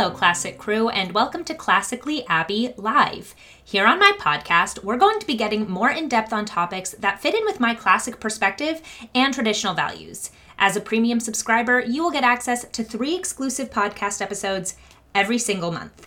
Hello, Classic Crew, and welcome to Classically Abby Live. Here on my podcast, we're going to be getting more in depth on topics that fit in with my classic perspective and traditional values. As a premium subscriber, you will get access to three exclusive podcast episodes every single month.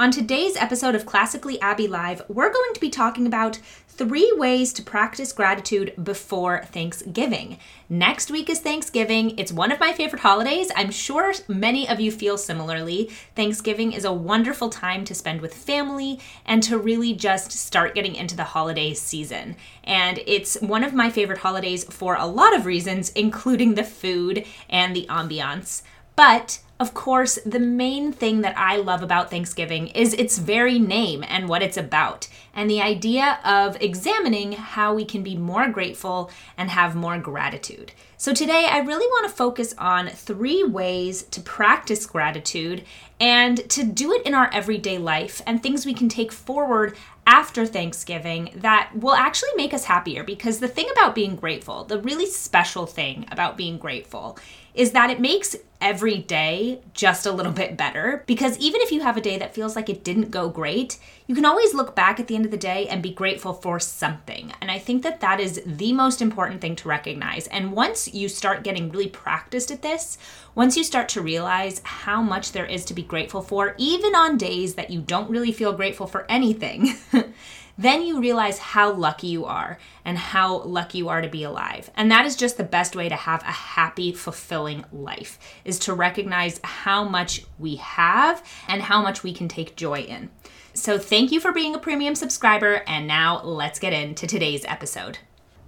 On today's episode of Classically Abby Live, we're going to be talking about three ways to practice gratitude before Thanksgiving. Next week is Thanksgiving. It's one of my favorite holidays. I'm sure many of you feel similarly. Thanksgiving is a wonderful time to spend with family and to really just start getting into the holiday season. And it's one of my favorite holidays for a lot of reasons, including the food and the ambiance. But of course, the main thing that I love about Thanksgiving is its very name and what it's about, and the idea of examining how we can be more grateful and have more gratitude. So, today I really want to focus on three ways to practice gratitude and to do it in our everyday life and things we can take forward after Thanksgiving that will actually make us happier. Because the thing about being grateful, the really special thing about being grateful, is that it makes every day just a little bit better. Because even if you have a day that feels like it didn't go great, you can always look back at the end of the day and be grateful for something. And I think that that is the most important thing to recognize. And once you start getting really practiced at this, once you start to realize how much there is to be grateful for, even on days that you don't really feel grateful for anything, then you realize how lucky you are and how lucky you are to be alive. And that is just the best way to have a happy, fulfilling life is to recognize how much we have and how much we can take joy in. So, thank you for being a premium subscriber, and now let's get into today's episode.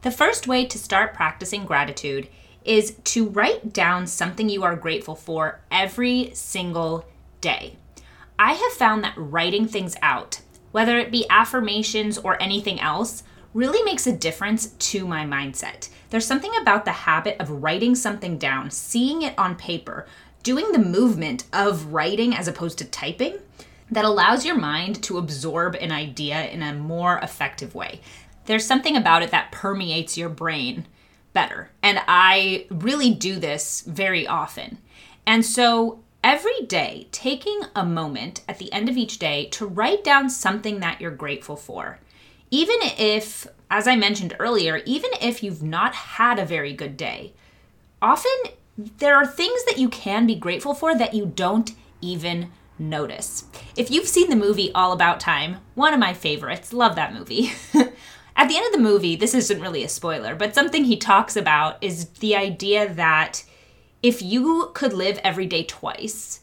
The first way to start practicing gratitude is to write down something you are grateful for every single day. I have found that writing things out, whether it be affirmations or anything else, really makes a difference to my mindset. There's something about the habit of writing something down, seeing it on paper, doing the movement of writing as opposed to typing that allows your mind to absorb an idea in a more effective way. There's something about it that permeates your brain better. And I really do this very often. And so every day, taking a moment at the end of each day to write down something that you're grateful for. Even if, as I mentioned earlier, even if you've not had a very good day, often there are things that you can be grateful for that you don't even notice. If you've seen the movie All About Time, one of my favorites, love that movie. At the end of the movie, this isn't really a spoiler, but something he talks about is the idea that if you could live every day twice,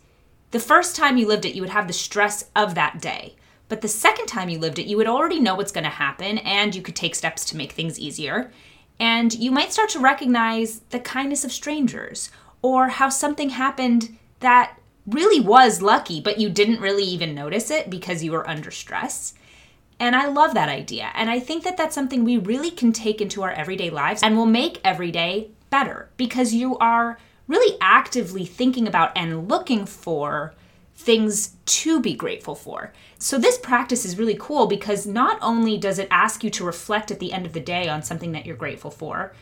the first time you lived it, you would have the stress of that day. But the second time you lived it, you would already know what's going to happen and you could take steps to make things easier. And you might start to recognize the kindness of strangers or how something happened that really was lucky, but you didn't really even notice it because you were under stress. And I love that idea. And I think that that's something we really can take into our everyday lives and will make every day better because you are really actively thinking about and looking for things to be grateful for. So, this practice is really cool because not only does it ask you to reflect at the end of the day on something that you're grateful for,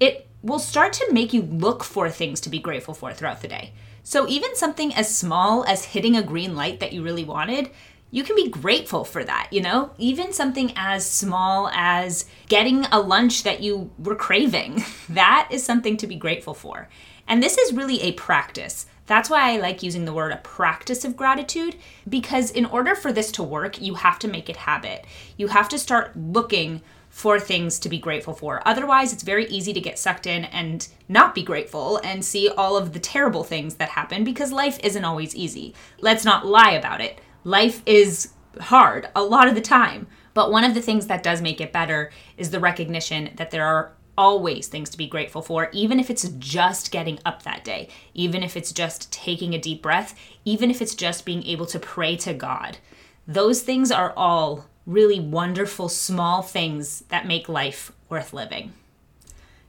it will start to make you look for things to be grateful for throughout the day. So, even something as small as hitting a green light that you really wanted you can be grateful for that, you know? Even something as small as getting a lunch that you were craving, that is something to be grateful for. And this is really a practice. That's why I like using the word a practice of gratitude because in order for this to work, you have to make it habit. You have to start looking for things to be grateful for. Otherwise, it's very easy to get sucked in and not be grateful and see all of the terrible things that happen because life isn't always easy. Let's not lie about it life is hard a lot of the time. But one of the things that does make it better is the recognition that there are always things to be grateful for, even if it's just getting up that day, even if it's just taking a deep breath, even if it's just being able to pray to God. Those things are all really wonderful small things that make life worth living.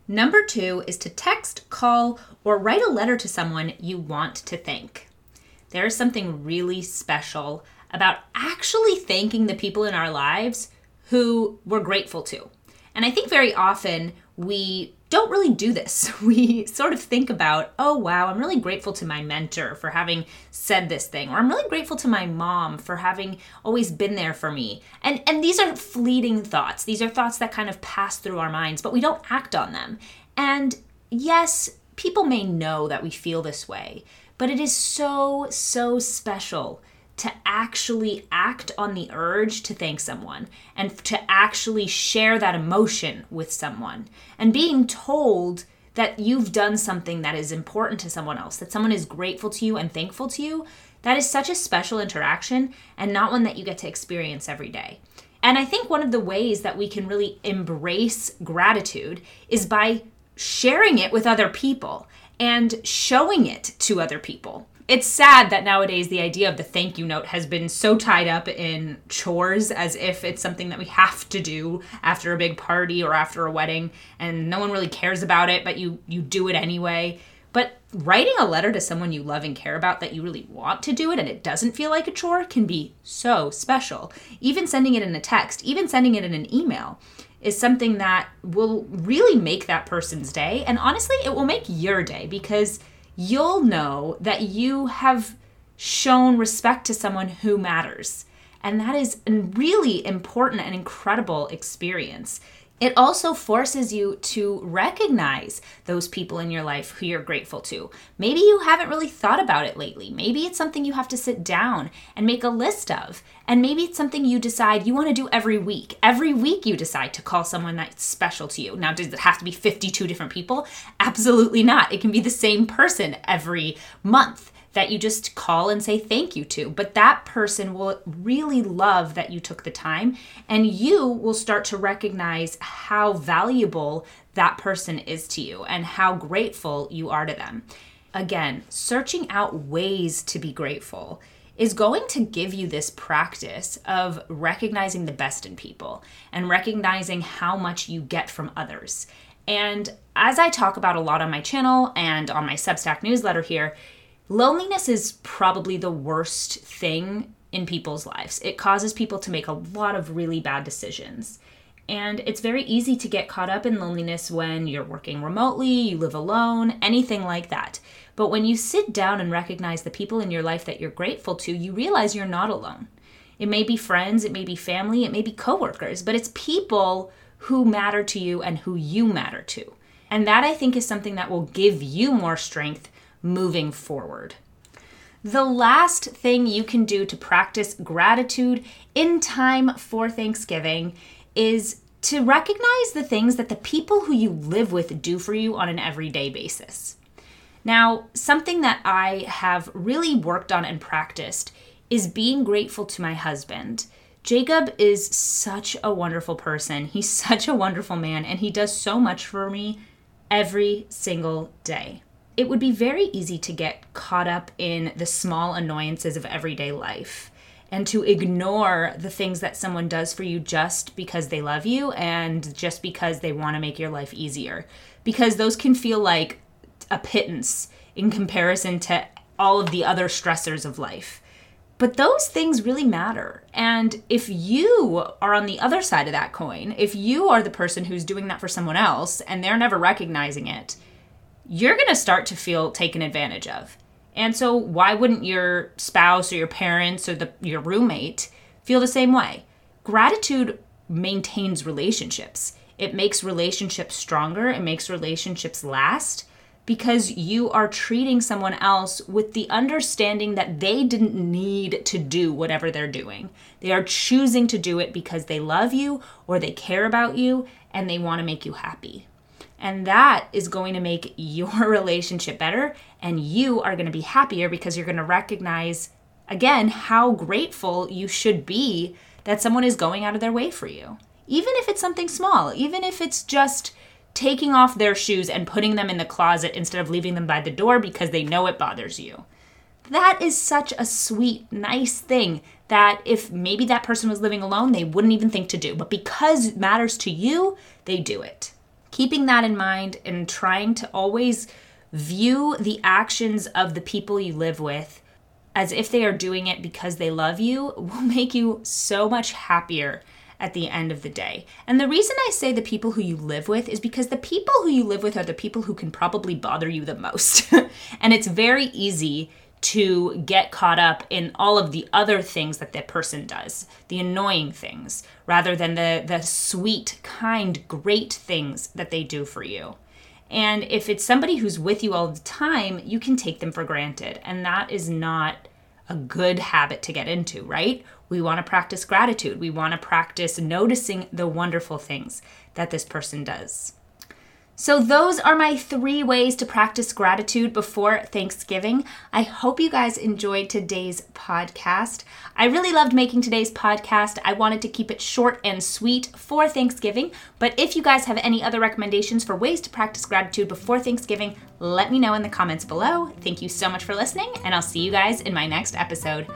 Number two is to text, call, or write a letter to someone you want to thank there is something really special about actually thanking the people in our lives who we're grateful to. And I think very often we don't really do this. We sort of think about, oh, wow, I'm really grateful to my mentor for having said this thing, or I'm really grateful to my mom for having always been there for me. And, and these are fleeting thoughts. These are thoughts that kind of pass through our minds, but we don't act on them. And yes, people may know that we feel this way, but it is so, so special to actually act on the urge to thank someone and to actually share that emotion with someone. And being told that you've done something that is important to someone else, that someone is grateful to you and thankful to you, that is such a special interaction and not one that you get to experience every day. And I think one of the ways that we can really embrace gratitude is by sharing it with other people and showing it to other people. It's sad that nowadays the idea of the thank you note has been so tied up in chores as if it's something that we have to do after a big party or after a wedding and no one really cares about it but you you do it anyway. But writing a letter to someone you love and care about that you really want to do it and it doesn't feel like a chore can be so special. Even sending it in a text even sending it in an email is something that will really make that person's day and honestly it will make your day because you'll know that you have shown respect to someone who matters. And that is a really important and incredible experience. It also forces you to recognize those people in your life who you're grateful to. Maybe you haven't really thought about it lately. Maybe it's something you have to sit down and make a list of. And maybe it's something you decide you want to do every week. Every week you decide to call someone that's special to you. Now, does it have to be 52 different people? Absolutely not. It can be the same person every month that you just call and say thank you to. But that person will really love that you took the time, and you will start to recognize how valuable that person is to you and how grateful you are to them. Again, searching out ways to be grateful is going to give you this practice of recognizing the best in people and recognizing how much you get from others. And as I talk about a lot on my channel and on my Substack newsletter here, Loneliness is probably the worst thing in people's lives. It causes people to make a lot of really bad decisions. And it's very easy to get caught up in loneliness when you're working remotely, you live alone, anything like that. But when you sit down and recognize the people in your life that you're grateful to, you realize you're not alone. It may be friends, it may be family, it may be coworkers, but it's people who matter to you and who you matter to. And that I think is something that will give you more strength moving forward. The last thing you can do to practice gratitude in time for Thanksgiving is to recognize the things that the people who you live with do for you on an everyday basis. Now, something that I have really worked on and practiced is being grateful to my husband. Jacob is such a wonderful person. He's such a wonderful man, and he does so much for me every single day it would be very easy to get caught up in the small annoyances of everyday life and to ignore the things that someone does for you just because they love you and just because they want to make your life easier. Because those can feel like a pittance in comparison to all of the other stressors of life. But those things really matter. And if you are on the other side of that coin, if you are the person who's doing that for someone else and they're never recognizing it, you're going to start to feel taken advantage of. And so why wouldn't your spouse or your parents or the your roommate feel the same way? Gratitude maintains relationships. It makes relationships stronger, it makes relationships last because you are treating someone else with the understanding that they didn't need to do whatever they're doing. They are choosing to do it because they love you or they care about you and they want to make you happy. And that is going to make your relationship better. And you are going to be happier because you're going to recognize, again, how grateful you should be that someone is going out of their way for you. Even if it's something small, even if it's just taking off their shoes and putting them in the closet instead of leaving them by the door because they know it bothers you. That is such a sweet, nice thing that if maybe that person was living alone, they wouldn't even think to do. But because it matters to you, they do it keeping that in mind and trying to always view the actions of the people you live with as if they are doing it because they love you will make you so much happier at the end of the day. And the reason I say the people who you live with is because the people who you live with are the people who can probably bother you the most. and it's very easy to get caught up in all of the other things that that person does, the annoying things, rather than the the sweet, kind, great things that they do for you. And if it's somebody who's with you all the time, you can take them for granted. And that is not a good habit to get into, right? We want to practice gratitude. We want to practice noticing the wonderful things that this person does. So, those are my three ways to practice gratitude before Thanksgiving. I hope you guys enjoyed today's podcast. I really loved making today's podcast. I wanted to keep it short and sweet for Thanksgiving. But if you guys have any other recommendations for ways to practice gratitude before Thanksgiving, let me know in the comments below. Thank you so much for listening, and I'll see you guys in my next episode.